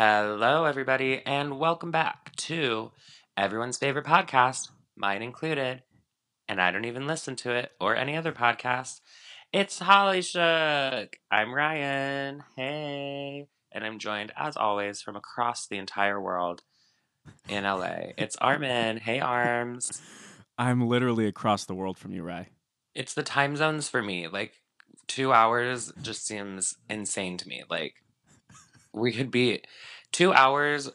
Hello, everybody, and welcome back to everyone's favorite podcast, mine included. And I don't even listen to it or any other podcast. It's Holly Shook. I'm Ryan. Hey. And I'm joined, as always, from across the entire world in LA. It's Armin. Hey, Arms. I'm literally across the world from you, Ray. It's the time zones for me. Like, two hours just seems insane to me. Like, we could be two hours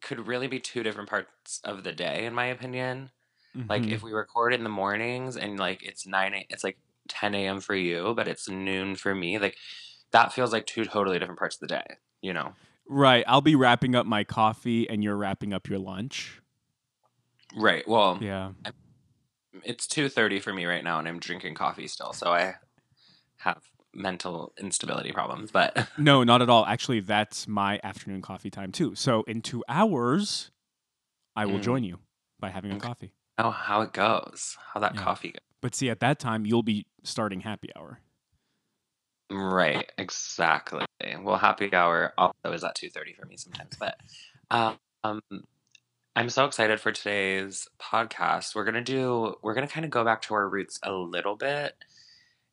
could really be two different parts of the day in my opinion like Mhm. if we record in the mornings and like it's 9 a, it's like 10 a.m for you but it's noon for me like that feels like two totally different parts of the day you know right, I'll be wrapping up my coffee and you're wrapping up your lunch. right well Yeah. it's 2.30 for me right now and i'm drinking coffee still so i have mental instability problems but No, not at all. Actually, that's my afternoon coffee time too. So in two hours, I will Mm. join you by having a coffee. oh how it goes how that Yeah. coffee goes But see, at that time, you'll be starting happy hour. Right, exactly. Well, happy hour also is at two thirty for me sometimes, but um, um, I'm so excited for today's podcast. We're gonna do. We're gonna kind of go back to our roots a little bit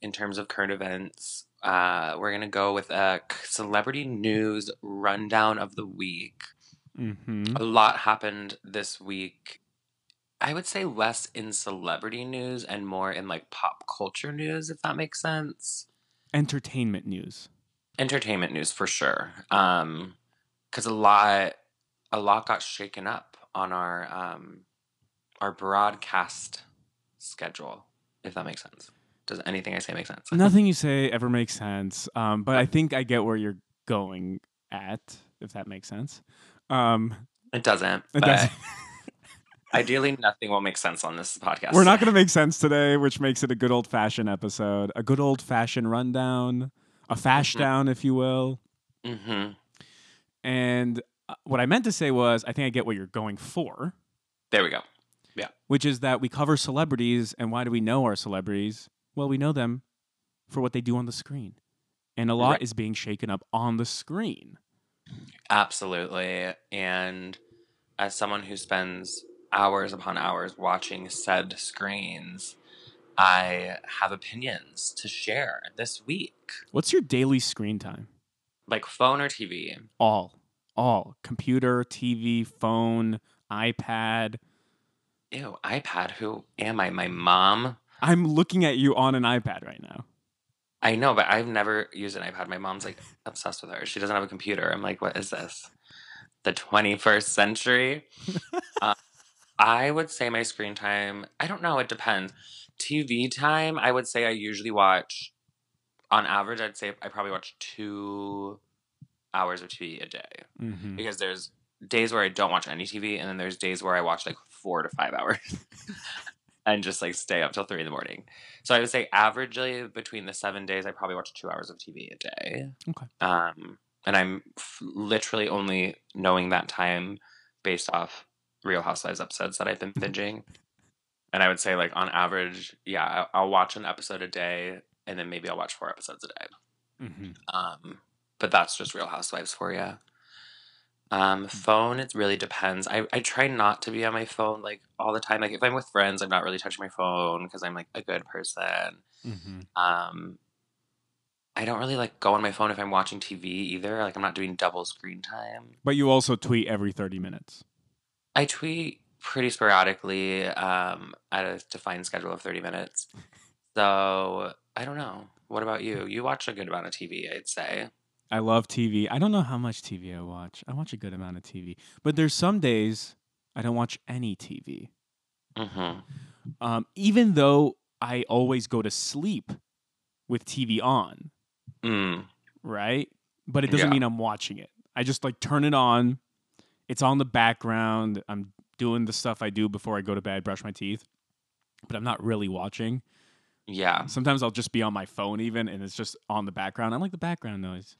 in terms of current events. Uh, we're gonna go with a celebrity news rundown of the week. Mm-hmm. A lot happened this week. I would say less in celebrity news and more in like pop culture news, if that makes sense. Entertainment news. entertainment news for sure um because a lot a lot got shaken up on our um our broadcast schedule if that makes sense does anything i say make sense Nothing you say ever makes sense. Um, but I think I get where you're going at, if that makes sense. Um, it doesn't it but does. ideally nothing will make sense on this podcast We're not going to make sense today, which makes it a good old fashioned episode, a good old fashioned rundown, a fash Mhm. down, if you will. mm-hmm. And uh, what I meant to say was, I think I get what you're going for, there we go Yeah. which is that we cover celebrities. And why do we know our celebrities? Well, we know them for what they do on the screen. And a lot Right. is being shaken up on the screen. absolutely and as someone who spends hours upon hours watching said screens i have opinions to share this week What's your daily screen time? like phone or TV. All, all computer, TV, phone, iPad. Ew, iPad. Who am I? My mom. I'm looking at you on an iPad right now. I know, but I've never used an iPad. My mom's like obsessed with her. She doesn't have a computer. I'm like, what is this? The 21st century? uh, I would say my screen time, I don't know, it depends. TV time, I would say I usually watch, on average, I'd say I probably watch two hours of TV a day. Mm-hmm. because there's days where I don't watch any TV, and then there's days where I watch like four to five hours and just like stay up till three in the morning. So I would say averagely between the seven days, I probably watch two hours of TV a day. Okay. Um, and I'm f- literally only knowing that time based off Real Housewives episodes that I've been binging. And I would say like on average, yeah, I- I'll watch an episode a day, and then maybe I'll watch four episodes a day. Mm-hmm. Um, but that's just Real Housewives for you. Um, phone, it really depends. I, I try not to be on my phone like all the time. Like if I'm with friends, I'm not really touching my phone because I'm like a good person. Mm-hmm. Um, I don't really like go on my phone if I'm watching TV either. Like I'm not doing double screen time. But you also tweet every 30 minutes. I tweet pretty sporadically um, at a defined schedule of 30 minutes. So I don't know. What about you? You watch a good amount of TV, I'd say. I love TV. I don't know how much TV I watch. I watch a good amount of TV. But there's some days I don't watch any TV. Mm-hmm. Um, even though I always go to sleep with TV on, Mm. right? But it doesn't Yeah. mean I'm watching it. I just like turn it on. It's on the background. I'm doing the stuff I do before I go to bed, brush my teeth. But I'm not really watching. Yeah. Sometimes I'll just be on my phone even and it's just on the background. I like the background noise.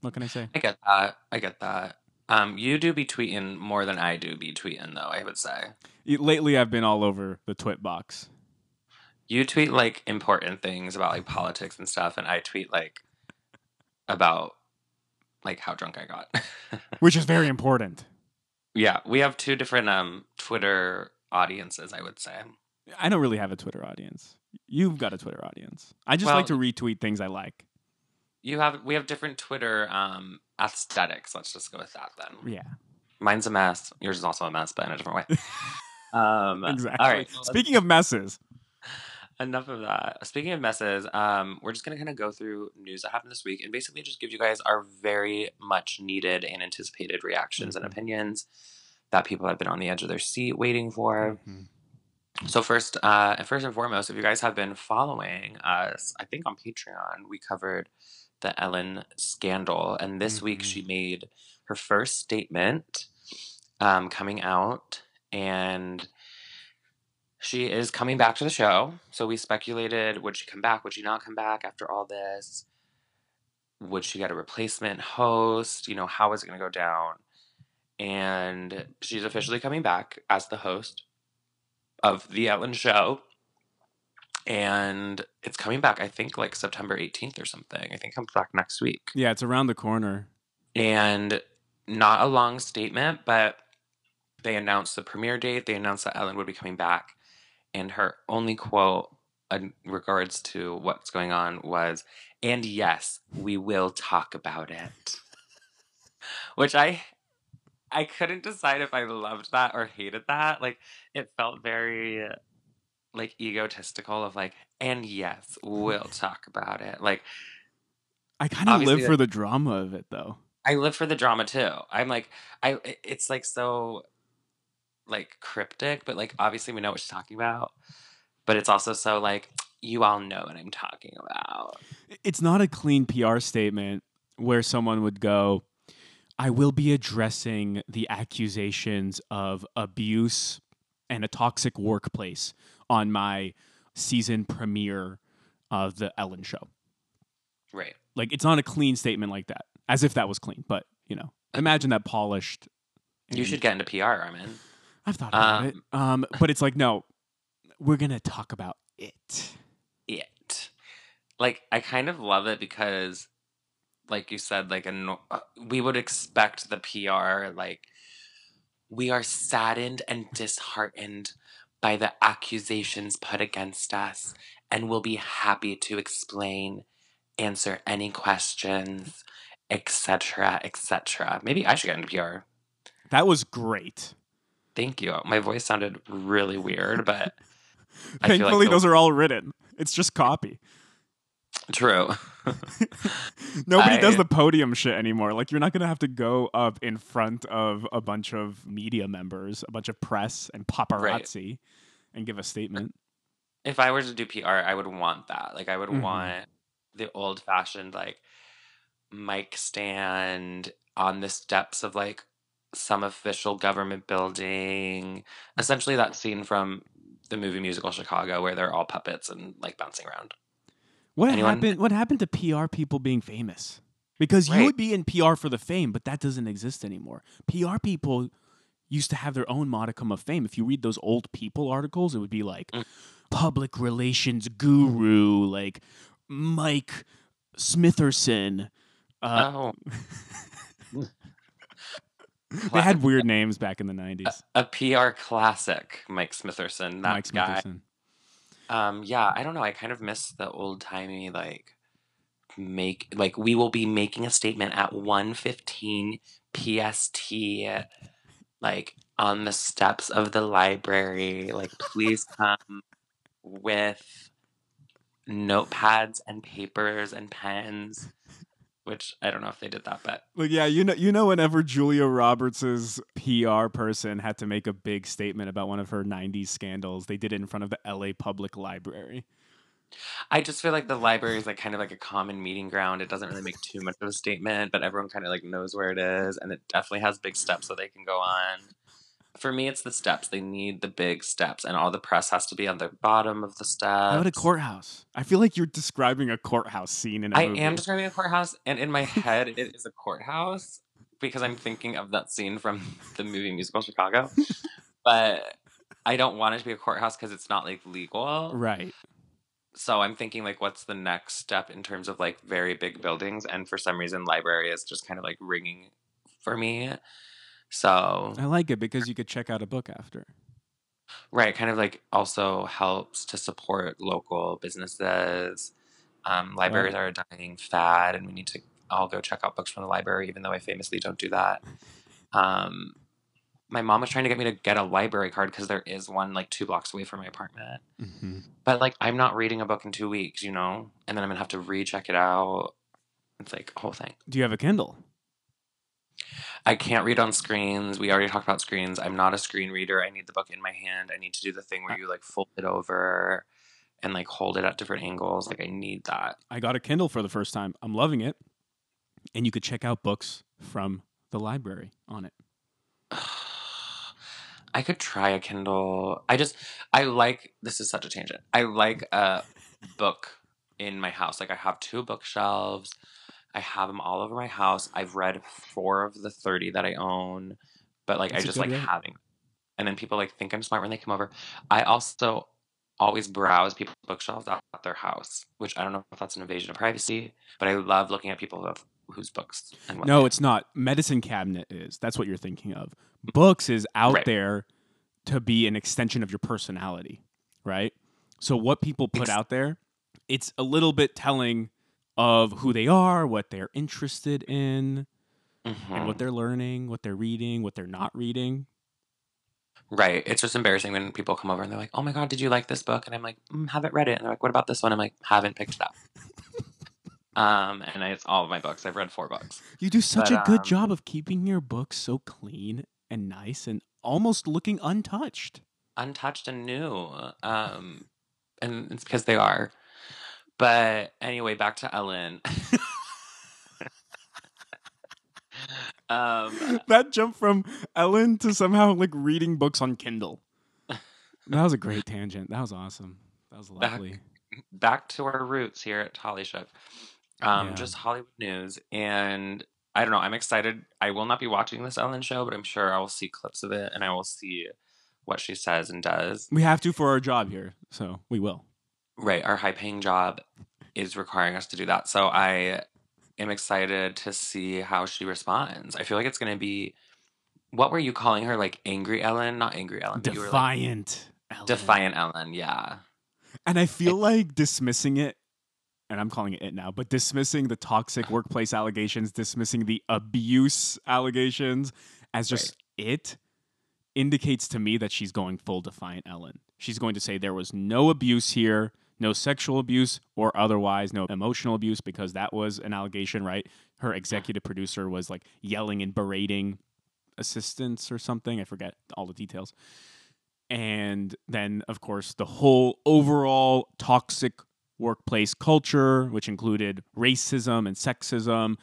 What can I say? I get that. I get that. Um, you do be tweeting more than I do be tweeting, though. I would say Lately I've been all over the twit box. you tweet like important things about like politics and stuff, and I tweet like about like how drunk I got. which is very important. yeah, we have two different um Twitter audiences, I would say. I don't really have a Twitter audience. You've got a Twitter audience. I just Well- like to retweet things I like. You have we have different Twitter um aesthetics. Let's just go with that then. Yeah, Mine's a mess. Yours is also a mess, but in a different way. um, exactly. All right. Speaking of messes, enough of that. Speaking of messes, um, we're just gonna kind of go through news that happened this week and basically just give you guys our very much needed and anticipated reactions Mhm. and opinions that people have been on the edge of their seat waiting for. Mhm. So first, uh, first and foremost, if you guys have been following us, I think on Patreon we covered the Ellen scandal, and this week Mhm. she made her first statement um, coming out, and she is coming back to the show. So we speculated: would she come back? Would she not come back after all this? Would she get a replacement host? You know, how is it going to go down? And she's officially coming back as the host of the Ellen Show. And it's coming back, I think, like September 18th or something. I think it comes back next week. yeah, it's around the corner. And not a long statement, but they announced the premiere date. They announced that Ellen would be coming back. And her only quote in regards to what's going on was, and yes, we will talk about it. Which I I couldn't decide if I loved that or hated that. Like it felt very like egotistical of like, and yes, we'll talk about it. Like I kind of live for the drama of it, though. I live for the drama too. I'm like, I it's like so like cryptic, but like obviously we know what she's talking about. But it's also so like you all know what I'm talking about. It's not a clean PR statement where someone would go, I will be addressing the accusations of abuse and a toxic workplace on my season premiere of the Ellen show. Right. Like it's not a clean statement like that, as if that was clean. But you know, imagine that polished. You should get into PR, I'm in. I've thought about um, it. Um, but it's like no, we're gonna talk about it. it. Like I kind of love it because, like you said, like a uh, we would expect the PR like we are saddened and disheartened by the accusations put against us, and will be happy to explain, answer any questions, etc., etc. Maybe I should get into PR. That was great. Thank you. My voice sounded really weird, but I feel like Thankfully, the- those are all written. It's just copy. True. Nobody does the podium shit anymore. Like you're not gonna have to go up in front of a bunch of media members, a bunch of press and paparazzi, and give a statement. if I were to do PR, I would want that. Like I would Mhm. want the old fashioned like mic stand on the steps of like some official government building. Essentially that scene from the movie musical Chicago where they're all puppets and like bouncing around. What Anyone- happened? What happened to PR people being famous? Because you would be in PR for the fame, but that doesn't exist anymore. PR people used to have their own modicum of fame. If you read those old People articles, it would be like Mm. public relations guru, like Mike Smitherson. Uh, oh, they had weird names back in the nineties. a PR classic, Mike Smitherson, that Mike guy. Smitherson. Um, yeah, I don't know. I kind of miss the old timey like make like we will be making a statement at 1:15 PST like on the steps of the library. Like please come with notepads and papers and pens. Which I don't know if they did that, but Like yeah, you know, you know, whenever Julia Roberts's PR person had to make a big statement about one of her '90s scandals, they did it in front of the LA Public Library. I just feel like the library is like kind of like a common meeting ground. It doesn't really make too much of a statement, but everyone kind of like knows where it is, and it definitely has big steps that they can go on. For me, it's the steps. They need the big steps, and all the press has to be on the bottom of the steps. How about a courthouse? I feel like you're describing a courthouse scene in a I movie. am describing a courthouse, and in my head, it is a courthouse because I'm thinking of that scene from the movie musical Chicago. but I don't want it to be a courthouse because it's not like legal. right. so I'm thinking like, what's the next step in terms of like very big buildings? And for some reason, library is just kind of like ringing for me. So I like it because you could check out a book after. right, kind of like also helps to support local businesses. Um, libraries are a dying fad, and we need to all go check out books from the library, even though I famously don't do that. Um, my mom was trying to get me to get a library card because there is one like two blocks away from my apartment. Mm-hmm. But like, I'm not reading a book in two weeks, you know, and then I'm gonna have to recheck it out. It's like a whole thing. Do you have a Kindle? I can't read on screens. We already talked about screens. I'm not a screen reader. I need the book in my hand. I need to do the thing where uh you like fold it over and like hold it at different angles. Like I need that. I got a Kindle for the first time. I'm loving it. And you could check out books from the library on it. I could try a Kindle. I just I like this is such a tangent. I like a book in my house. Like I have two bookshelves. I have them all over my house. I've read four of the 30 that I own, but like That's I just like rate. having. And then people like think I'm smart when they come over. I also always browse people's bookshelves at their house, which I don't know if that's an invasion of privacy, but I love looking at people have, whose books and what No, it's not. Medicine cabinet is. That's what you're thinking of. Books is out Right. there to be an extension of your personality, right? So what people put out there, it's a little bit telling of who they are, what they're interested in, and Mhm. what they're learning, what they're reading, what they're not reading. Right. It's just embarrassing when people come over and they're like, "Oh my god, did you like this book?" And I'm like, mm, "Haven't read it." And they're like, "What about this one?" I'm like, "Haven't picked it up." um, and it's all of my books. I've read four books. You do such But, a good um, job of keeping your books so clean and nice and almost looking untouched. untouched and new. Um, and it's because they are. But anyway, back to Ellen. um, that jump from Ellen to somehow like reading books on Kindle. That was a great tangent. That was awesome. That was Back- lovely. back to our roots here at Holly Shook. Um, Yeah. Just Hollywood news. And I don't know, I'm excited. I will not be watching this Ellen show, but I'm sure I will see clips of it and I will see what she says and does. We have to for our job here, so we will. Right. Our high paying job is requiring us to do that. So I am excited to see how she responds. I feel like it's going to be. What were you calling her? Like angry Ellen? Not angry Ellen. were like Defiant. Ellen. defiant Ellen. Yeah. And I feel like dismissing it, and I'm calling it it now, but dismissing the toxic workplace allegations, dismissing the abuse allegations as just it indicates to me that she's going full defiant Ellen. She's going to say there was no abuse here, no sexual abuse or otherwise, no emotional abuse, because that was an allegation, right? Her executive producer was like yelling and berating assistants or something. I forget all the details. And then, of course, the whole overall toxic workplace culture, which included racism and sexism.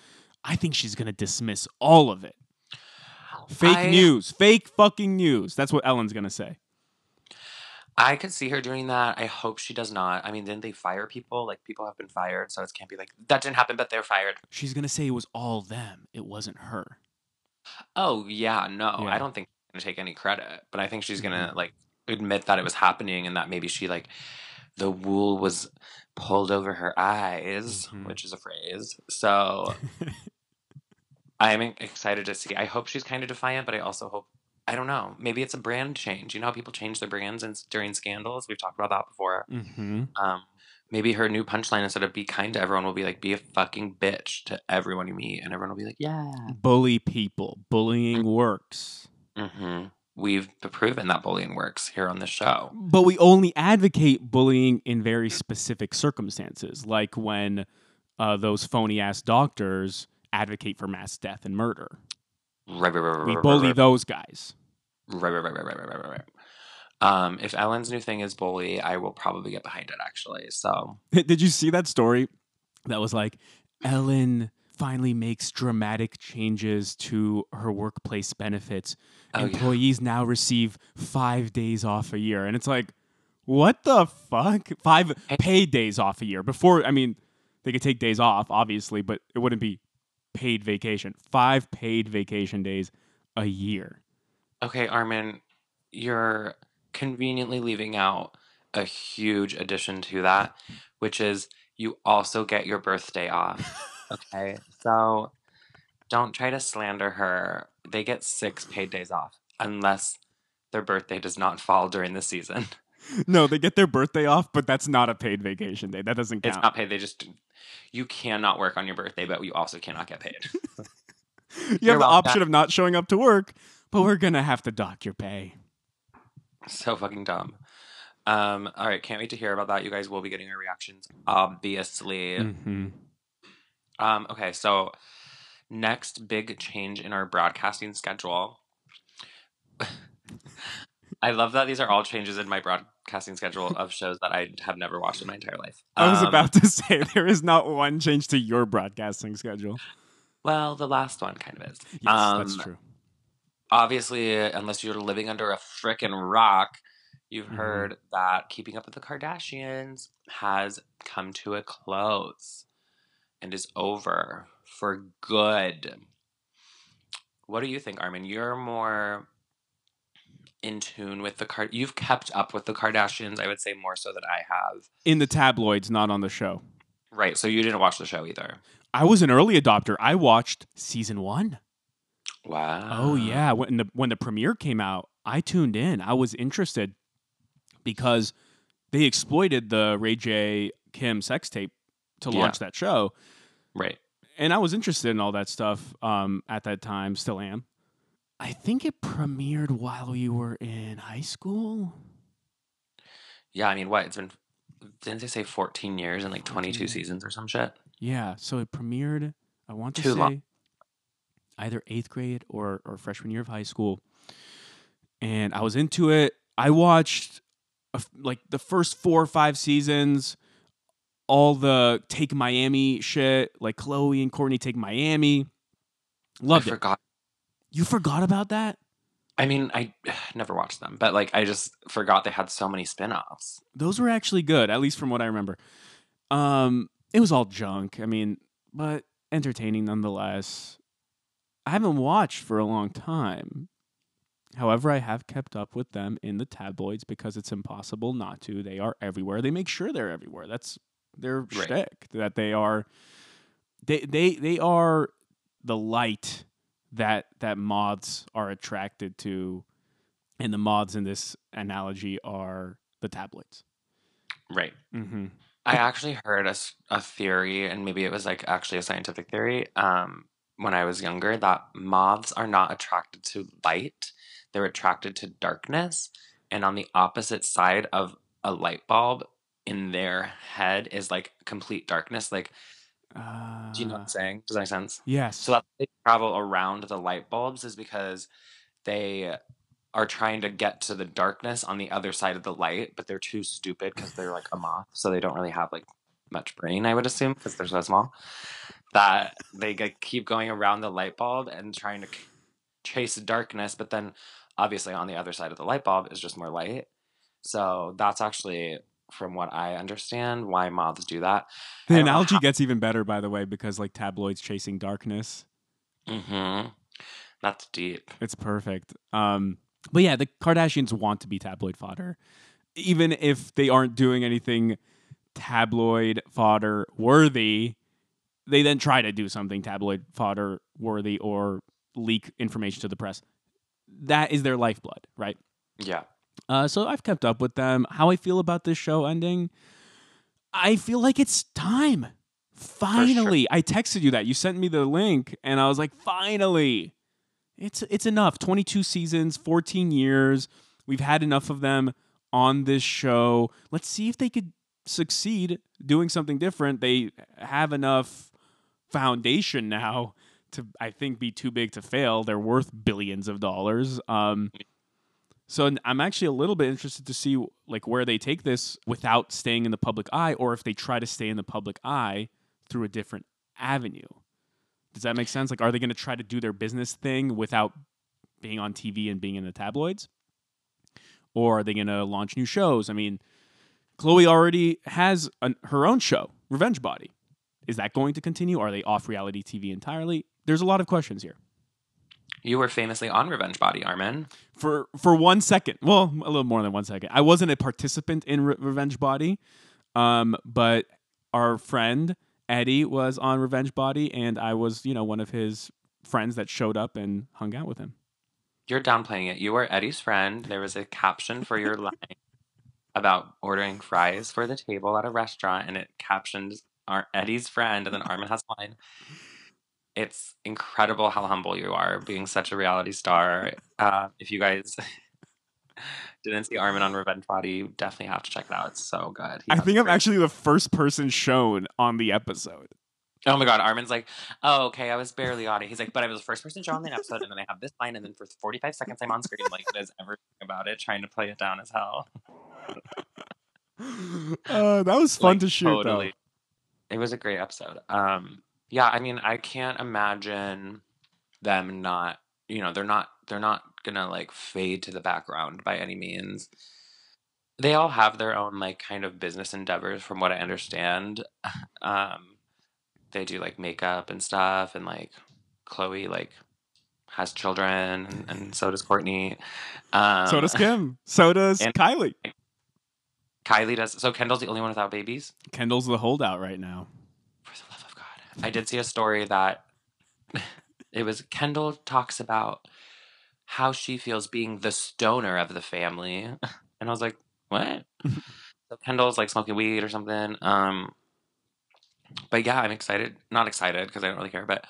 I think she's going to dismiss all of it. Fake I- news, fake fucking news. That's what Ellen's going to say. I could see her doing that. I hope she does not. I mean, didn't they fire people? Like, people have been fired, so it can't be like, that didn't happen, but they're fired. She's going to say it was all them, it wasn't her. Oh, yeah, no. Yeah. I don't think she's going to take any credit, but I think she's going to, Mhm. like, admit that it was happening and that maybe she, like, the wool was pulled over her eyes, Mhm. which is a phrase. So I'm excited to see. I hope she's kind of defiant, but I also hope, I don't know, maybe it's a brand change. You know how people change their brands and during scandals? We've talked about that before. mm-hmm. Um, maybe her new punchline instead of be kind to everyone will be like, be a fucking bitch to everyone you meet. And everyone will be like, yeah. Bully people. Bullying works. hmm We've proven that bullying works here on the show. But we only advocate bullying in very specific circumstances, like when uh, those phony ass doctors advocate for mass death and murder. Right, right, right, we bully those guys. Right, right, right, right, right, right, right, Um, if Ellen's new thing is bully, I will probably get behind it. Actually, so did you see that story? That was like Ellen finally makes dramatic changes to her workplace benefits. Oh, Employees yeah. now receive five days off a year, and it's like, what the fuck? Five pay days off a year. Before, I mean, they could take days off, obviously, but it wouldn't be paid vacation. Five paid vacation days a year. Okay, Armin, you're conveniently leaving out a huge addition to that, which is you also get your birthday off. Okay. So don't try to slander her. They get six paid days off unless their birthday does not fall during the season. No, they get their birthday off, but that's not a paid vacation day. That doesn't count. It's not paid. They just you cannot work on your birthday, but you also cannot get paid. you have You're the welcome. option of not showing up to work, but we're gonna have to dock your pay. so fucking dumb. Um, all right, can't wait to hear about that. You guys will be getting our reactions, obviously. Mm-hmm. Um, okay, so next big change in our broadcasting schedule. I love that these are all changes in my broadcasting schedule of shows that I have never watched in my entire life. I was Um, about to say there is not one change to your broadcasting schedule. Well, the last one kind of is. Yes, that's Um, true. Obviously, unless you're living under a frickin' rock, you've Mhm. heard that Keeping Up with the Kardashians has come to a close and is over for good. What do you think, Armin? You're more in tune with the card. You've kept up with the Kardashians, I would say, more so than I have. In the tabloids, not on the show. Right. So you didn't watch the show either. I was an early adopter. I watched season one. Wow. Oh yeah, when the when the premiere came out, I tuned in. I was interested because they exploited the Ray J Kim sex tape to Yeah. launch that show, Right. and I was interested in all that stuff um, at that time. Still am. I think it premiered while we were in high school. Yeah. I mean, what? It's been, didn't they say 14 years and like 22 14. seasons or some shit? Yeah, so it premiered. I want to Too say long. either eighth grade or or freshman year of high school, and I was into it. I watched a like the first four or five seasons, all the Take Miami shit, like Khloé and Kourtney Take Miami. Loved I it. forgot. You forgot about that? I mean, I never watched them, but like I just forgot they had so many spin-offs. Those were actually good, at least from what I remember. Um, it was all junk. I mean, but entertaining nonetheless. I haven't watched for a long time. However, I have kept up with them in the tabloids because it's impossible not to. They are everywhere. They make sure they're everywhere. That's their Right. shtick. That they are, they they they are the light that that moths are attracted to, and the moths in this analogy are the tabloids. Right. Mm-hmm. I actually heard a, a theory, and maybe it was like actually a scientific theory, um, when I was younger, that moths are not attracted to light, they're attracted to darkness. And on the opposite side of a light bulb in their head is like complete darkness. Like, Uh, do you know what I'm saying? Does that make sense? Yes. So that they travel around the light bulbs is because they are trying to get to the darkness on the other side of the light, but they're too stupid because they're like a moth, so they don't really have like much brain, I would assume, because they're so small. That they keep going around the light bulb and trying to chase darkness, but then obviously on the other side of the light bulb is just more light. So that's actually, from what I understand, why moths do that. the analogy how- gets even better, by the way, because like tabloids chasing darkness. Mm-hmm. That's deep. It's perfect. Um, but yeah, the Kardashians want to be tabloid fodder, even if they aren't doing anything tabloid fodder worthy. They then try to do something tabloid fodder worthy or leak information to the press. That is their lifeblood, right? Yeah. Uh, so I've kept up with them. How I feel about this show ending, I feel like it's time. Finally, I texted you that. You sent me the link, and I was like, finally, it's it's enough. Twenty two seasons, fourteen years. We've had enough of them on this show. Let's see if they could succeed doing something different. They have enough foundation now to, I think, be too big to fail. They're worth billions of dollars. Um, so I'm actually a little bit interested to see like where they take this without staying in the public eye, or if they try to stay in the public eye through a different avenue. Does that make sense? Like, are they going to try to do their business thing without being on TV and being in the tabloids, or are they going to launch new shows? I mean, Khloé already has an, her own show, Revenge Body. Is that going to continue? Are they off reality TV entirely? There's a lot of questions here. You were famously on Revenge Body, Armin. For for one second, well, a little more than one second. I wasn't a participant in Re- Revenge Body, um, but our friend Eddie was on Revenge Body, and I was, you know, one of his friends that showed up and hung out with him. You're downplaying it. You were Eddie's friend. There was a caption for your line about ordering fries for the table at a restaurant, and it captioned our Eddie's friend, and then Armin has mine. It's incredible how humble you are, being such a reality star. Uh, if you guys didn't see Armin on Revenge Body, you definitely have to check it out. It's so good. He I think I'm great- actually the first person shown on the episode. Oh my god, Armin's like, oh okay, I was barely on it. He's like, but I was the first person shown show on the episode, and then I have this line, and then for 45 seconds I'm on screen, like there's everything about it, trying to play it down as hell. Uh, that was fun Like, to shoot, though. It was a great episode. Um, yeah, I mean, I can't imagine them not, you know, they're not, they're not gonna like fade to the background by any means. They all have their own like kind of business endeavors, from what I understand. Um, they do like makeup and stuff, and like Khloé like has children, and, and so does Kourtney. Um, so does Kim. So does and- Kylie. Kylie does. So Kendall's the only one without babies. Kendall's the holdout right now. For the love of God. I did see a story that it was Kendall talks about how she feels being the stoner of the family. And I was like, what? so Kendall's like smoking weed or something. Um, but yeah, I'm excited. Not excited because I don't really care, but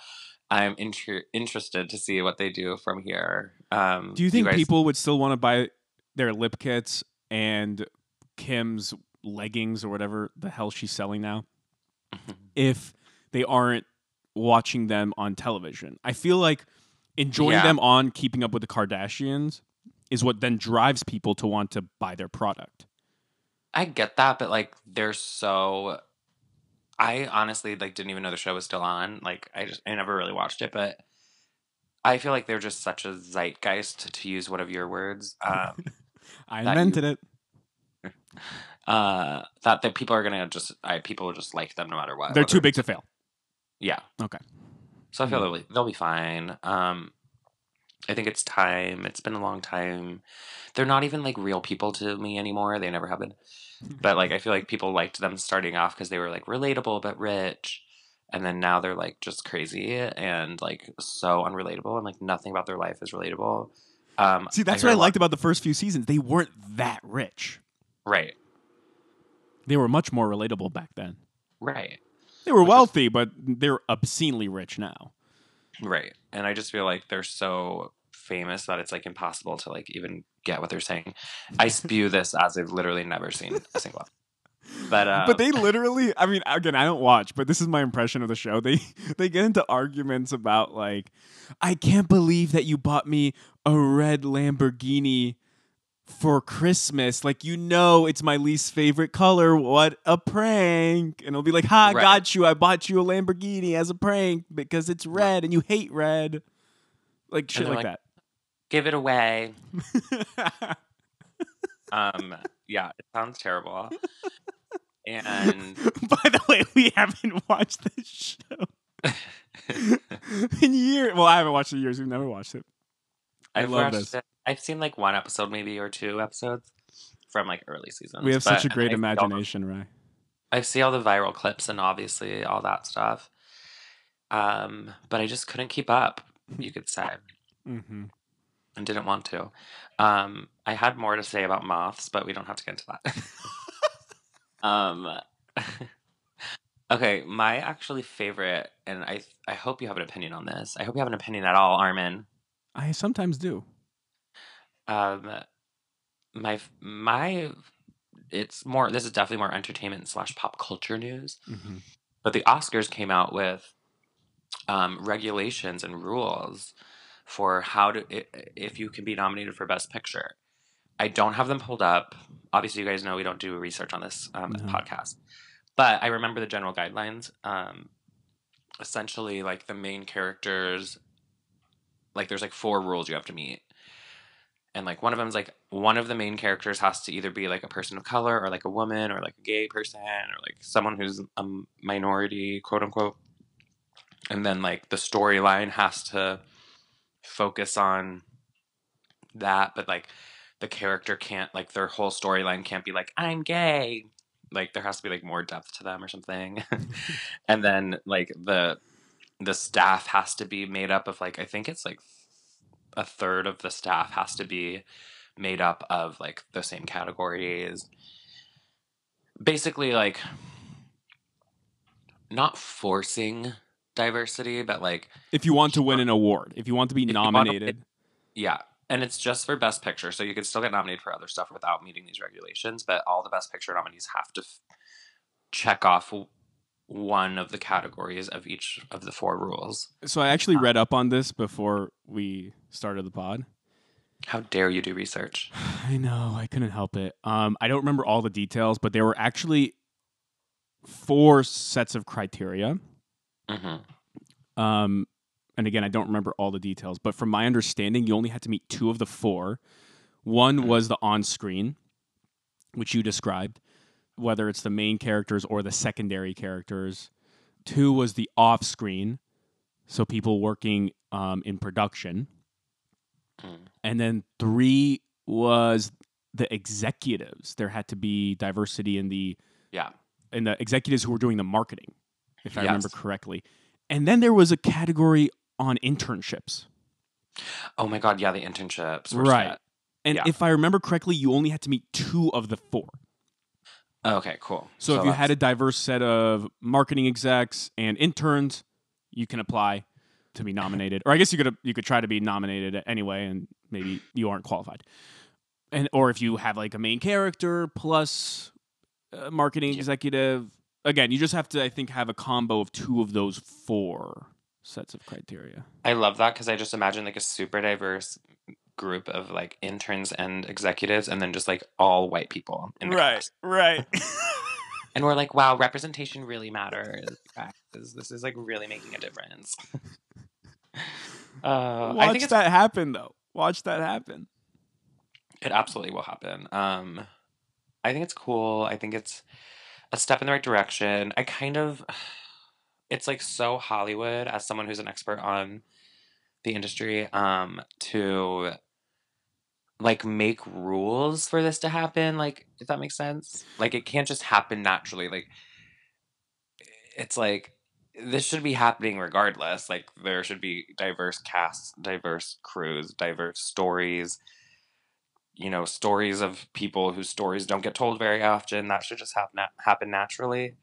I'm inter- interested to see what they do from here. Um, Do you think guys- people would still want to buy their lip kits and Kim's leggings or whatever the hell she's selling now if they aren't watching them on television? I feel like enjoying Yeah. them on Keeping Up with the Kardashians is what then drives people to want to buy their product. I get that, but like they're so I honestly like didn't even know the show was still on. Like I just I never really watched it, but I feel like they're just such a zeitgeist to use one of your words. Um I invented it. uh that that people are gonna just I people will just like them no matter what. They're too big to fail. Yeah. Okay. So I feel Mhm. they'll be, they'll be fine. Um I think it's time. It's been a long time. They're not even like real people to me anymore. They never have been. But like I feel like people liked them starting off because they were like relatable but rich. And then now they're like just crazy and like so unrelatable and like nothing about their life is relatable. Um See, that's hear what I liked about the first few seasons. They weren't that rich. Right. They were much more relatable back then. Right. They were wealthy, but they're obscenely rich now. Right. And I just feel like they're so famous that it's like impossible to like even get what they're saying. I spew this as I've literally never seen a single one. But uh but they literally i mean again i don't watch but this is my impression of the show they they get into arguments about like i can't believe that you bought me a red lamborghini for christmas like you know it's my least favorite color what a prank and it'll be like ha I Right. got you i bought you a lamborghini as a prank because it's red and you hate red like shit they're like, that. give it away. Um yeah, it sounds terrible. And by the way we haven't watched this show in years well i haven't watched it in years we've never watched it I've love this. it- I've seen like one episode maybe or two episodes from like early seasons. We have but- such a great I see all the- imagination, Ray. I see all the viral clips and obviously all that stuff. Um, but I just couldn't keep up, you could say, Mm-hmm. and didn't want to. Um, I had more to say about moths, but we don't have to get into that. um, okay, my actually favorite, and I I hope you have an opinion on this. I hope you have an opinion at all, Armin. I sometimes do. Um, my my, it's more. This is definitely more entertainment slash pop culture news. Mm-hmm. But the Oscars came out with um, regulations and rules for how to if you can be nominated for Best Picture. I don't have them pulled up. Obviously, you guys know we don't do research on this um, No. podcast, but I remember the general guidelines. Um, essentially, like the main characters, like there's like four rules you have to meet, and like one of them is like one of the main characters has to either be like a person of color or like a woman or like a gay person or like someone who's a minority, quote unquote. And then like the storyline has to focus on that, but like the character can't like their whole storyline can't be like I'm gay. Like there has to be like more depth to them or something. and then like the the staff has to be made up of like I think it's like a third of the staff has to be made up of like the same categories. Basically like not forcing diversity, but like If you want to win an award, if you want to be If you wanna- nominated, yeah, and it's just for best picture, so you could still get nominated for other stuff without meeting these regulations, but all the best picture nominees have to f- check off one of the categories of each of the four rules. so I actually read up on this before we started the pod. How dare you do research? I know, I couldn't help it. Um, I don't remember all the details, but there were actually four sets of criteria. hmm Um, and again, I don't remember all the details, but from my understanding, you only had to meet two of the four. One Mhm. was the on screen, which you described, whether it's the main characters or the secondary characters. Two was the off screen, so people working um, in production. Mm. And then three was the executives. There had to be diversity in the Yeah. in the executives who were doing the marketing, if I remember correctly. And then there was a category on internships. Oh my god, yeah, the internships. were Right. set. And Yeah. if I remember correctly, you only had to meet two of the four. Okay, cool. So, if you had a diverse set of marketing execs and interns, you can apply to be nominated. Or I guess you could you could try to be nominated anyway, and maybe you aren't qualified. And or if you have like a main character plus a marketing Yeah. executive, again, you just have to I think have a combo of two of those four sets of criteria. I love that because I just imagine like a super diverse group of like interns and executives, and then just like all white people. In the cast. right. And we're like, wow, representation really matters. This is like really making a difference. uh, I Watch think that happen though. Watch that happen. it absolutely will happen. Um, I think it's cool. I think it's a step in the right direction. I kind of, it's like so Hollywood as someone who's an expert on the industry um, to like make rules for this to happen. Like, if that makes sense. Like, it can't just happen naturally. Like, it's like this should be happening regardless. Like there should be diverse casts, diverse crews, diverse stories. You know, stories of people whose stories don't get told very often. That should just happen happen naturally.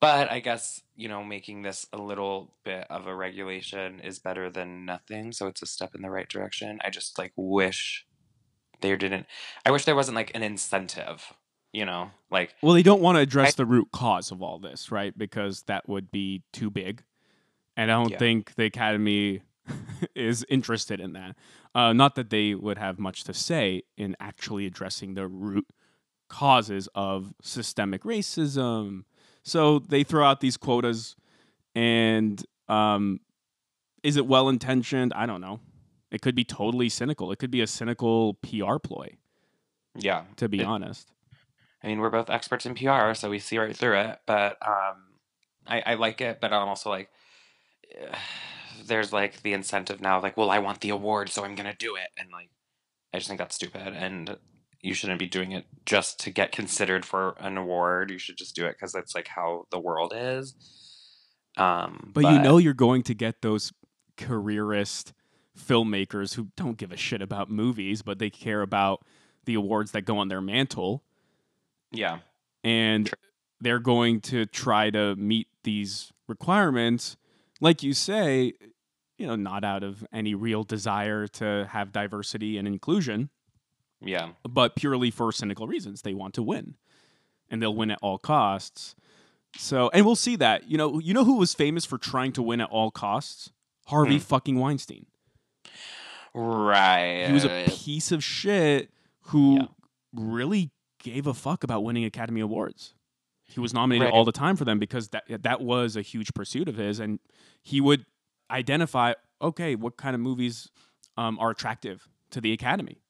But I guess you know, making this a little bit of a regulation is better than nothing. So it's a step in the right direction. I just like wish there didn't. I wish there wasn't like an incentive. You know, like Well, they don't want to address the root cause of all this, right? Because that would be too big. And I don't Yeah. think the Academy is interested in that. Uh, not that they would have much to say in actually addressing the root causes of systemic racism. So they throw out these quotas, and um, is it well intentioned? I don't know. It could be totally cynical. It could be a cynical PR ploy, yeah, to be It- honest. I mean, we're both experts in PR, so we see right through it. But um, I, I like it, but I'm also like, there's like the incentive now, like, well, I want the award, so I'm gonna do it, and like, I just think that's stupid, and you shouldn't be doing it just to get considered for an award. You should just do it because that's like how the world is. Um, But, you know you're going to get those careerist filmmakers who don't give a shit about movies, but they care about the awards that go on their mantle, yeah, and they're going to try to meet these requirements, like you say, you know, not out of any real desire to have diversity and inclusion, yeah, but purely for cynical reasons. They want to win, and they'll win at all costs. So, and we'll see that. You know, you know who was famous for trying to win at all costs? Harvey Hmm. fucking Weinstein. Right. He was a piece of shit who Yeah. really gave a fuck about winning Academy Awards. He was nominated Right. all the time for them because that that was a huge pursuit of his, and he would identify, okay, what kind of movies um, are attractive to the Academy.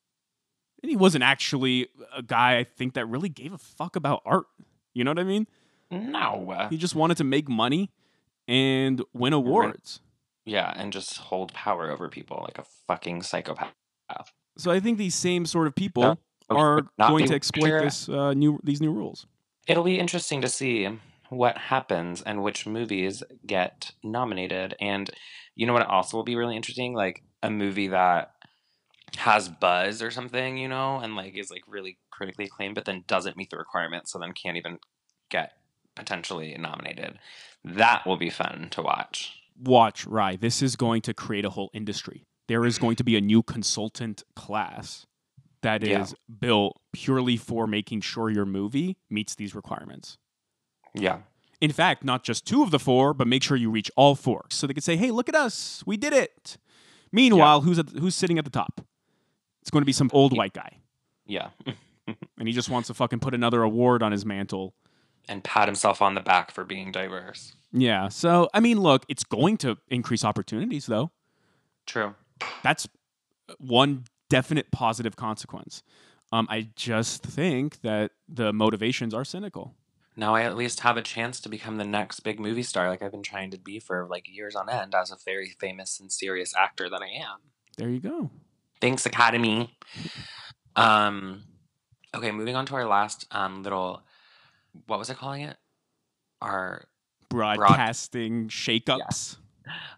And he wasn't actually a guy I think that really gave a fuck about art. You know what I mean? no. He just wanted to make money and win awards. Yeah, and just hold power over people like a fucking psychopath. So I think these same sort of people No, Okay, are going to exploit sure. this uh, new these new rules. It'll be interesting to see what happens and which movies get nominated. And you know what also will be really interesting? Like a movie that has buzz or something, you know, and like is like really critically acclaimed, but then doesn't meet the requirements, so then can't even get potentially nominated. That will be fun to watch. Watch, Rye. This is going to create a whole industry. There is going to be a new consultant class that is Yeah. built purely for making sure your movie meets these requirements. Yeah. In fact, not just two of the four, but make sure you reach all four. So they can say, hey, look at us. We did it. Meanwhile, who's, at, who's sitting at the top? It's going to be some old white guy. Yeah. And he just wants to fucking put another award on his mantle. and pat himself on the back for being diverse. Yeah. So, I mean, look, it's going to increase opportunities, though. True. That's one definite positive consequence. Um, I just think that the motivations are cynical. Now I at least have a chance to become the next big movie star like I've been trying to be for like years on end as a very famous and serious actor that I am. There you go. Thanks, Academy. Um, okay, moving on to our last um little, what was I calling it? Our Broadcasting shakeups.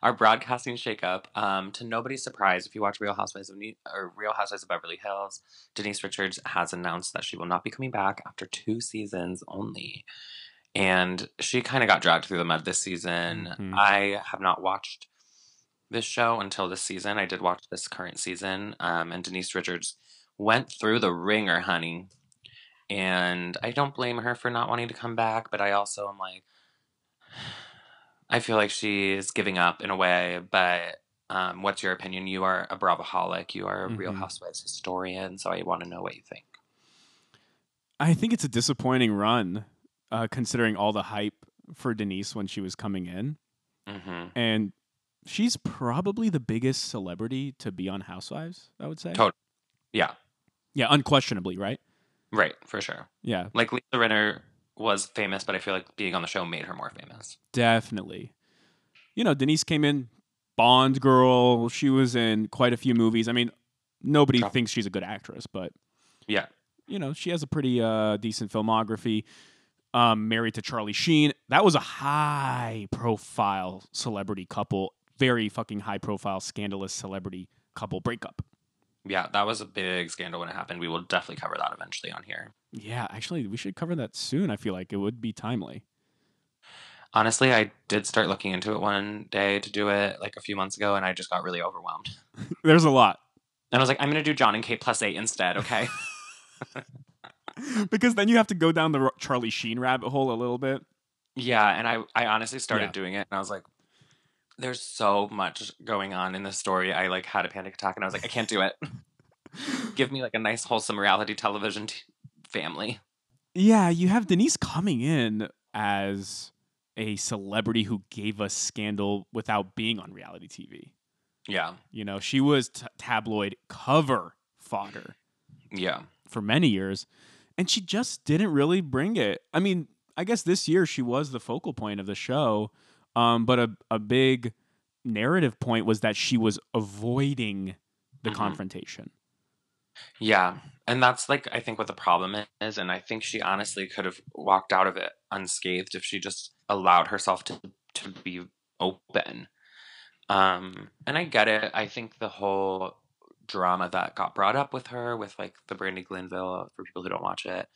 our broadcasting shakeup. Um, to nobody's surprise, if you watch Real Housewives of New or Real Housewives of Beverly Hills, Denise Richards has announced that she will not be coming back after two seasons only. And she kind of got dragged through the mud this season. Mhm. I have not watched this show until this season. I did watch this current season, um, and Denise Richards went through the ringer, honey. And I don't blame her for not wanting to come back, but I also am like, I feel like she is giving up in a way. But um, what's your opinion? You are a Bravoholic. You are a Real Mhm. Housewives historian, so I want to know what you think. I think it's a disappointing run, uh, considering all the hype for Denise when she was coming in. hmm And she's probably the biggest celebrity to be on Housewives, I would say. Tot- Yeah, Yeah, unquestionably, right? right, for sure. Yeah, Like Lisa Rinna was famous, but I feel like being on the show made her more famous. definitely. You know, Denise came in Bond girl. She was in quite a few movies. I mean, nobody Sure. thinks she's a good actress, but Yeah, you know, she has a pretty uh, decent filmography. Um, married to Charlie Sheen. That was a high profile celebrity couple. Very fucking high profile, scandalous celebrity couple breakup. Yeah, that was a big scandal when it happened. We will definitely cover that eventually on here. Yeah, actually, we should cover that soon. I feel like it would be timely. Honestly, I did start looking into it one day to do it like a few months ago, and I just got really overwhelmed. There's a lot. And I was like, I'm gonna do Jon and Kate plus eight instead, okay? because then you have to go down the Charlie Sheen rabbit hole a little bit. yeah, and I I honestly started Yeah. doing it, and I was like, there's so much going on in this story. I like had a panic attack, and I was like, I can't do it. Give me like a nice wholesome reality television t- family. Yeah, you have Denise coming in as a celebrity who gave us scandal without being on reality TV. Yeah, You know, she was t- tabloid cover fodder yeah, for many years, and she just didn't really bring it. I mean, I guess this year she was the focal point of the show, um, but a, a big narrative point was that she was avoiding the Mhm. confrontation. yeah. And that's like I think what the problem is, and I think she honestly could have walked out of it unscathed if she just allowed herself to to be open. Um, and I get it. I think the whole drama that got brought up with her, with like the Brandi Glanville, for people who don't watch it,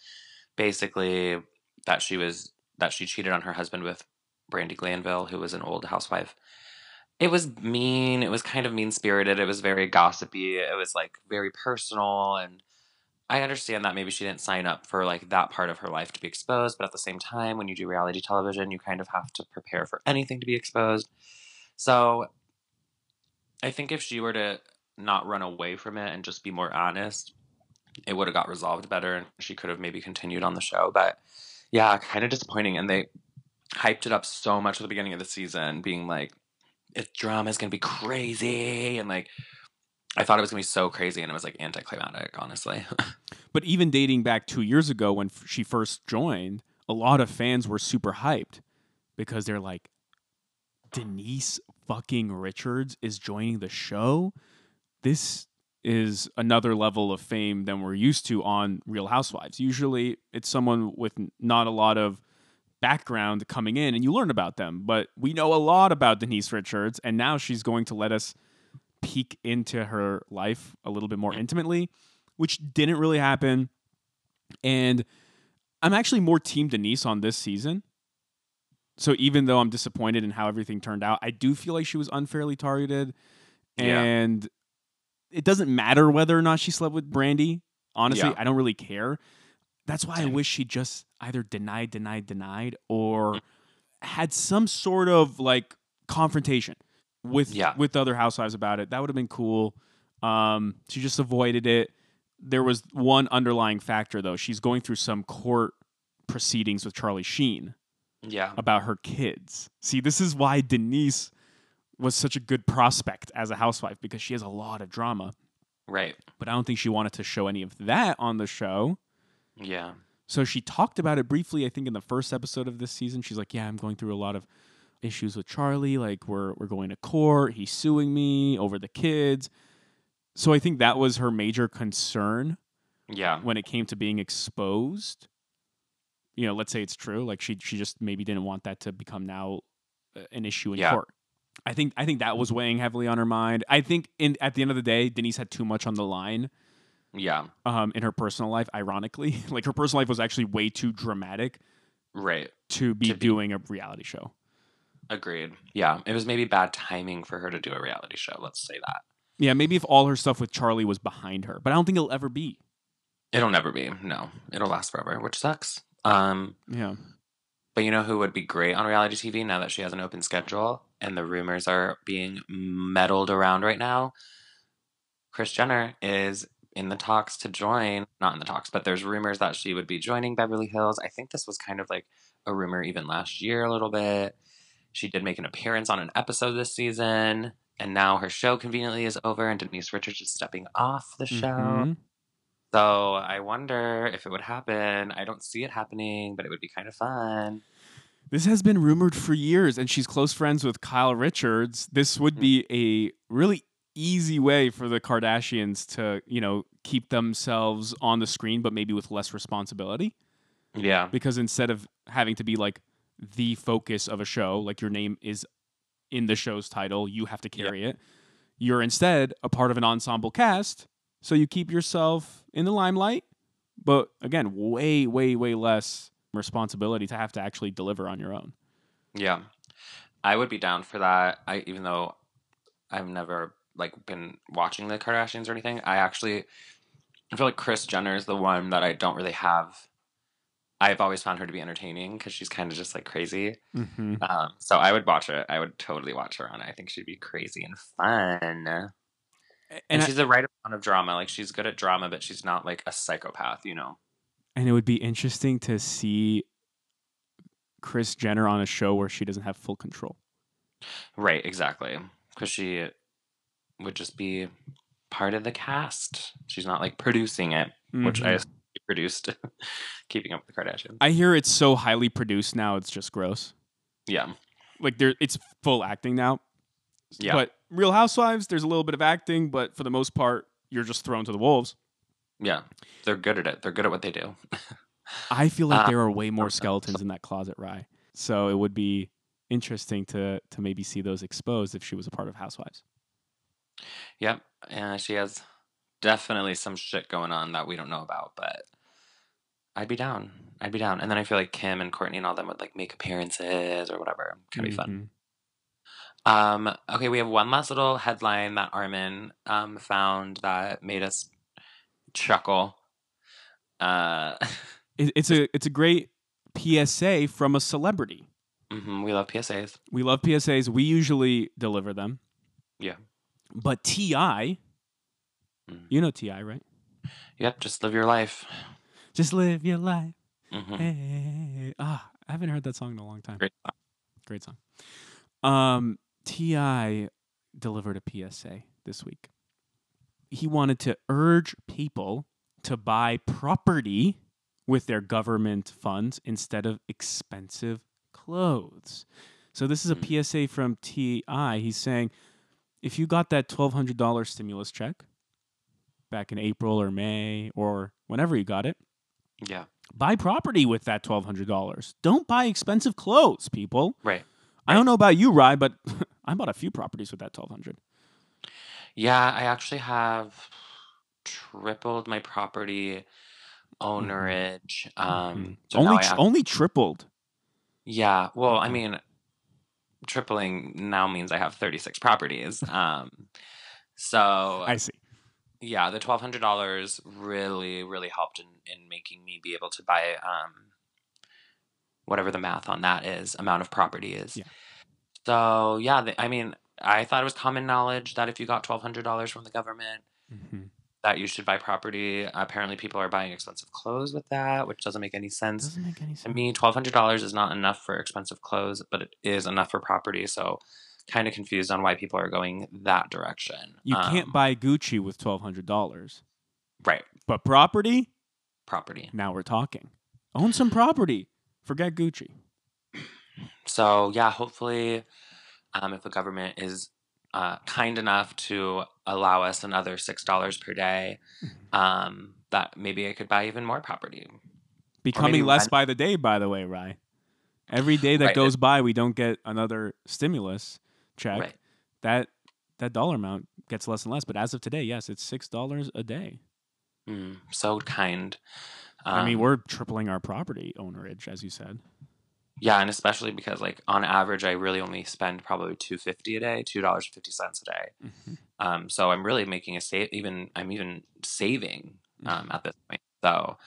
basically that she was that she cheated on her husband with Brandi Glanville, who was an old housewife. It was mean. It was kind of mean spirited. It was very gossipy. It was like very personal. And I understand that maybe she didn't sign up for like that part of her life to be exposed. But at the same time, when you do reality television, you kind of have to prepare for anything to be exposed. So I think if she were to not run away from it and just be more honest, it would have got resolved better and she could have maybe continued on the show. But yeah, kind of disappointing. And they hyped it up so much at the beginning of the season, being like, it's drama is gonna be crazy and like I thought it was gonna be so crazy and it was like anticlimactic, honestly. But even dating back two years ago when f- she first joined, a lot of fans were super hyped because they're like, Denise fucking Richards is joining the show. This is another level of fame than we're used to on Real Housewives. Usually it's someone with not a lot of background coming in and you learn about them. But we know a lot about Denise Richards, and now she's going to let us peek into her life a little bit more intimately, which didn't really happen. And I'm actually more team Denise on this season. So even though I'm disappointed in how everything turned out, I do feel like she was unfairly targeted. Yeah. And it doesn't matter whether or not she slept with Brandi. Honestly, Yeah. I don't really care. That's why I wish she just either denied, denied, denied, or had some sort of like confrontation with Yeah. with other housewives about it. That would have been cool. Um, she just avoided it. There was one underlying factor though. She's going through some court proceedings with Charlie Sheen Yeah. about her kids. See, this is why Denise was such a good prospect as a housewife because she has a lot of drama. Right. But I don't think she wanted to show any of that on the show. Yeah. So she talked about it briefly, I think, in the first episode of this season. She's like, Yeah, I'm going through a lot of issues with Charlie. Like, we're, we're going to court. He's suing me over the kids. So I think that was her major concern Yeah. when it came to being exposed. You know, let's say it's true. Like she she just maybe didn't want that to become now uh, an issue in Yeah. court. I think I think that was weighing heavily on her mind. I think in at the end of the day, Denise had too much on the line Yeah. um, in her personal life. Ironically, like her personal life was actually way too dramatic Right. to be To be- doing a reality show. Agreed. Yeah. It was maybe bad timing for her to do a reality show. Let's say that. Yeah, maybe if all her stuff with Charlie was behind her, but I don't think it'll ever be. It'll never be. No. It'll last forever, which sucks. Um, Yeah, but you know who would be great on reality TV now that she has an open schedule and the rumors are being meddled around right now? Kris Jenner is in the talks to join, not in the talks, but there's rumors that she would be joining Beverly Hills. I think this was kind of like a rumor even last year a little bit. She did make an appearance on an episode this season, and now her show conveniently is over, and Denise Richards is stepping off the show. Mhm. So I wonder if it would happen. I don't see it happening, but it would be kind of fun. This has been rumored for years, and she's close friends with Kyle Richards. This would be a really easy way for the Kardashians to, you know, keep themselves on the screen, but maybe with less responsibility. Yeah, Because instead of having to be like the focus of a show, like your name is in the show's title, you have to Yeah. carry it. You're instead a part of an ensemble cast, so you keep yourself in the limelight, but again, way, way, way less responsibility to have to actually deliver on your own. yeah. I would be down for that. I even though I've never like been watching the Kardashians or anything. I actually I feel like Kris Jenner is the one that I don't really have. I've always found her to be entertaining because she's kind of just like crazy. Mm-hmm. Um, so I would watch it. I would totally watch her on. I think she'd be crazy and fun. And, And, I- she's the right amount of drama. Like she's good at drama, but she's not like a psychopath, you know. and it would be interesting to see Kris Jenner on a show where she doesn't have full control. Right, exactly. Because she would just be part of the cast. She's not like producing it, which I Mhm. she produced Keeping Up with the Kardashians. I hear it's so highly produced now; it's just gross. yeah, Like there, it's full acting now. yeah, But Real Housewives, there's a little bit of acting, but for the most part, you're just thrown to the wolves. yeah. They're good at it. They're good at what they do. I feel like Uh, there are way more skeletons in that closet, Rye. So it would be interesting to to maybe see those exposed if she was a part of Housewives. Yep. And she has definitely some shit going on that we don't know about, but I'd be down. I'd be down. And then I feel like Kim and Kourtney and all them would like make appearances or whatever. Could be fun. Mhm. Um, okay, we have one last little headline that Armin um, found that made us chuckle. Uh, It, it's a it's a great PSA from a celebrity. mhm, we love PSAs. We love PSAs. We usually deliver them. Yeah. But T.I., Mhm. you know T.I., right? Yep, just live your life. Just live your life. hmm Hey. Ah, I haven't heard that song in a long time. Great. Great song. Um, T.I. delivered a PSA this week. He wanted to urge people to buy property with their government funds instead of expensive clothes. So this is a Mm. PSA from TI. He's saying if you got that $1,200 stimulus check back in April or May or whenever you got it, Yeah. buy property with that $1,200. Don't buy expensive clothes, people. Right. I don't know about you, Rye, but I bought a few properties with that 1200 Yeah, I actually have tripled my property ownerage. Um, Mhm. so only tr- only tripled. yeah. Well, I mean, tripling now means I have 36 properties. Um, so I see. yeah, the twelve hundred dollars really, really helped in in making me be able to buy um whatever the math on that is amount of property is. Yeah. So yeah, the, I mean, I thought it was common knowledge that if you got twelve hundred dollars from the government, Mhm. That you should buy property. Apparently, people are buying expensive clothes with that, which doesn't make any sense. Doesn't make any To sense. me, twelve hundred dollars is not enough for expensive clothes, but it is enough for property. So, kind of confused on why people are going that direction. You can't Um, buy Gucci with $1,200. right But property, property. now we're talking. Own some property. Forget Gucci. So yeah, hopefully, um, if the government is uh, kind enough to allow us another six dollars per day, Mm-hmm. um, that maybe I could buy even more property. Becoming less rent- by the day, by the way, Rye. Every day that Right, goes by, we don't get another stimulus check. Right. That that dollar amount gets less and less. But as of today, yes, it's six dollars a day. Mm, so kind. Um, I mean, we're tripling our property ownerage, as you said. Yeah, and especially because like on average, I really only spend probably two fifty a day, two dollars fifty cents a day. Mhm. Um, so I'm really making a save. Even I'm even saving um, at this point. So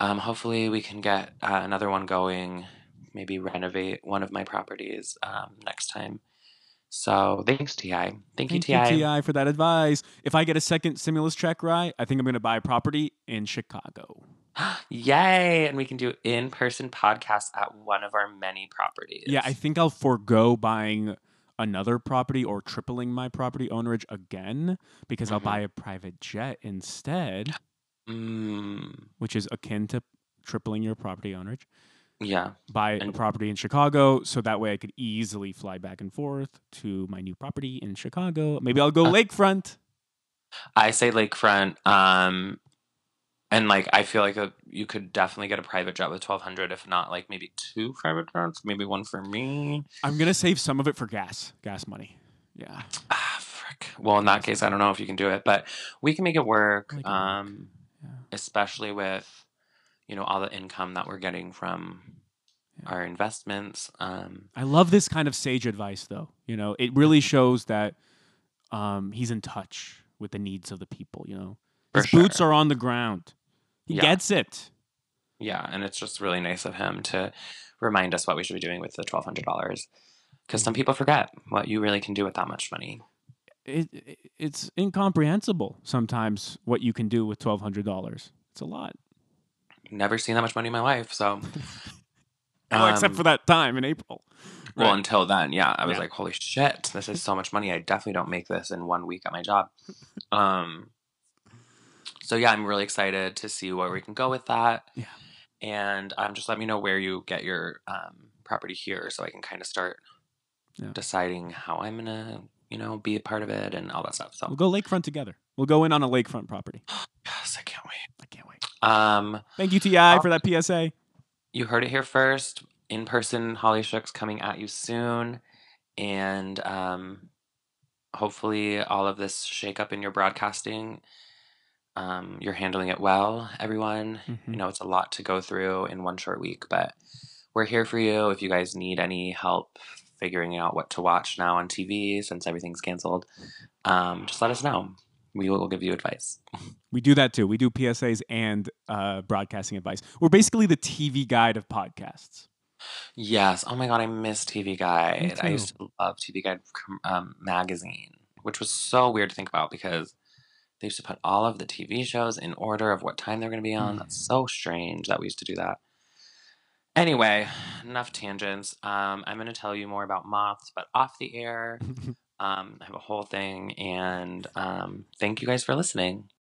um, hopefully we can get uh, another one going. Maybe renovate one of my properties um, next time. So thanks, Ti. Thank, Thank you, you, Ti. T.I., for that advice. If I get a second stimulus check, right I think I'm going to buy a property in Chicago. Yay! And we can do in-person podcasts at one of our many properties. Yeah, I think I'll forego buying another property or tripling my property ownerage again because I'll Mhm. buy a private jet instead, Mm, which is akin to tripling your property ownerage. yeah. Buy a property in Chicago so that way I could easily fly back and forth to my new property in Chicago. Maybe I'll go Uh, lakefront. I say lakefront. Um, and like I feel like a, you could definitely get a private jet with twelve hundred, if not like maybe two private jets, maybe one for me. I'm going to save some of it for gas, gas money. Yeah. Ah, frick. Well, in that case, I don't know if you can do it, but we can make it work. Make it work. Um, Yeah. especially with you know all the income that we're getting from Yeah. our investments. Um, I love this kind of sage advice, though. You know, it really shows that um, he's in touch with the needs of the people. You know, his boots are on the ground. He Yeah. gets it. Yeah, and it's just really nice of him to remind us what we should be doing with the twelve hundred dollars. Because some people forget what you really can do with that much money. it. it- It's incomprehensible sometimes what you can do with twelve hundred dollars. It's a lot. Never seen that much money in my life, so. well, except um, for that time in April. Well, until then, yeah, I was Yeah. like, "Holy shit, this is so much money! I definitely don't make this in one week at my job." Um. So yeah, I'm really excited to see where we can go with that. Yeah. And um, just let me know where you get your um, property here, so I can kind of start Yeah. deciding how I'm gonna, you know, be a part of it and all that stuff. So We'll go lakefront together. We'll go in on a lakefront property. yes, I can't wait. I can't wait. Um, Thank you, T.I., for that PSA. you heard it here first. In person Holly Shook's coming at you soon, and um, hopefully all of this shakeup in your broadcasting, um, you're handling it well. Everyone, Mhm. you know it's a lot to go through in one short week, but we're here for you. If you guys need any help figuring out what to watch now on TV since everything's canceled, um, just let us know. We will give you advice. We do that too. We do PSAs and uh, broadcasting advice. We're basically the TV guide of podcasts. Yes. Oh my god, I miss TV Guide. I used to love TV Guide um, magazine, which was so weird to think about because they used to put all of the TV shows in order of what time they're going to be on. Mm. That's so strange that we used to do that. Anyway, enough tangents. Um, I'm going to tell you more about moths, but off the air. Um, I have a whole thing, and um, thank you guys for listening.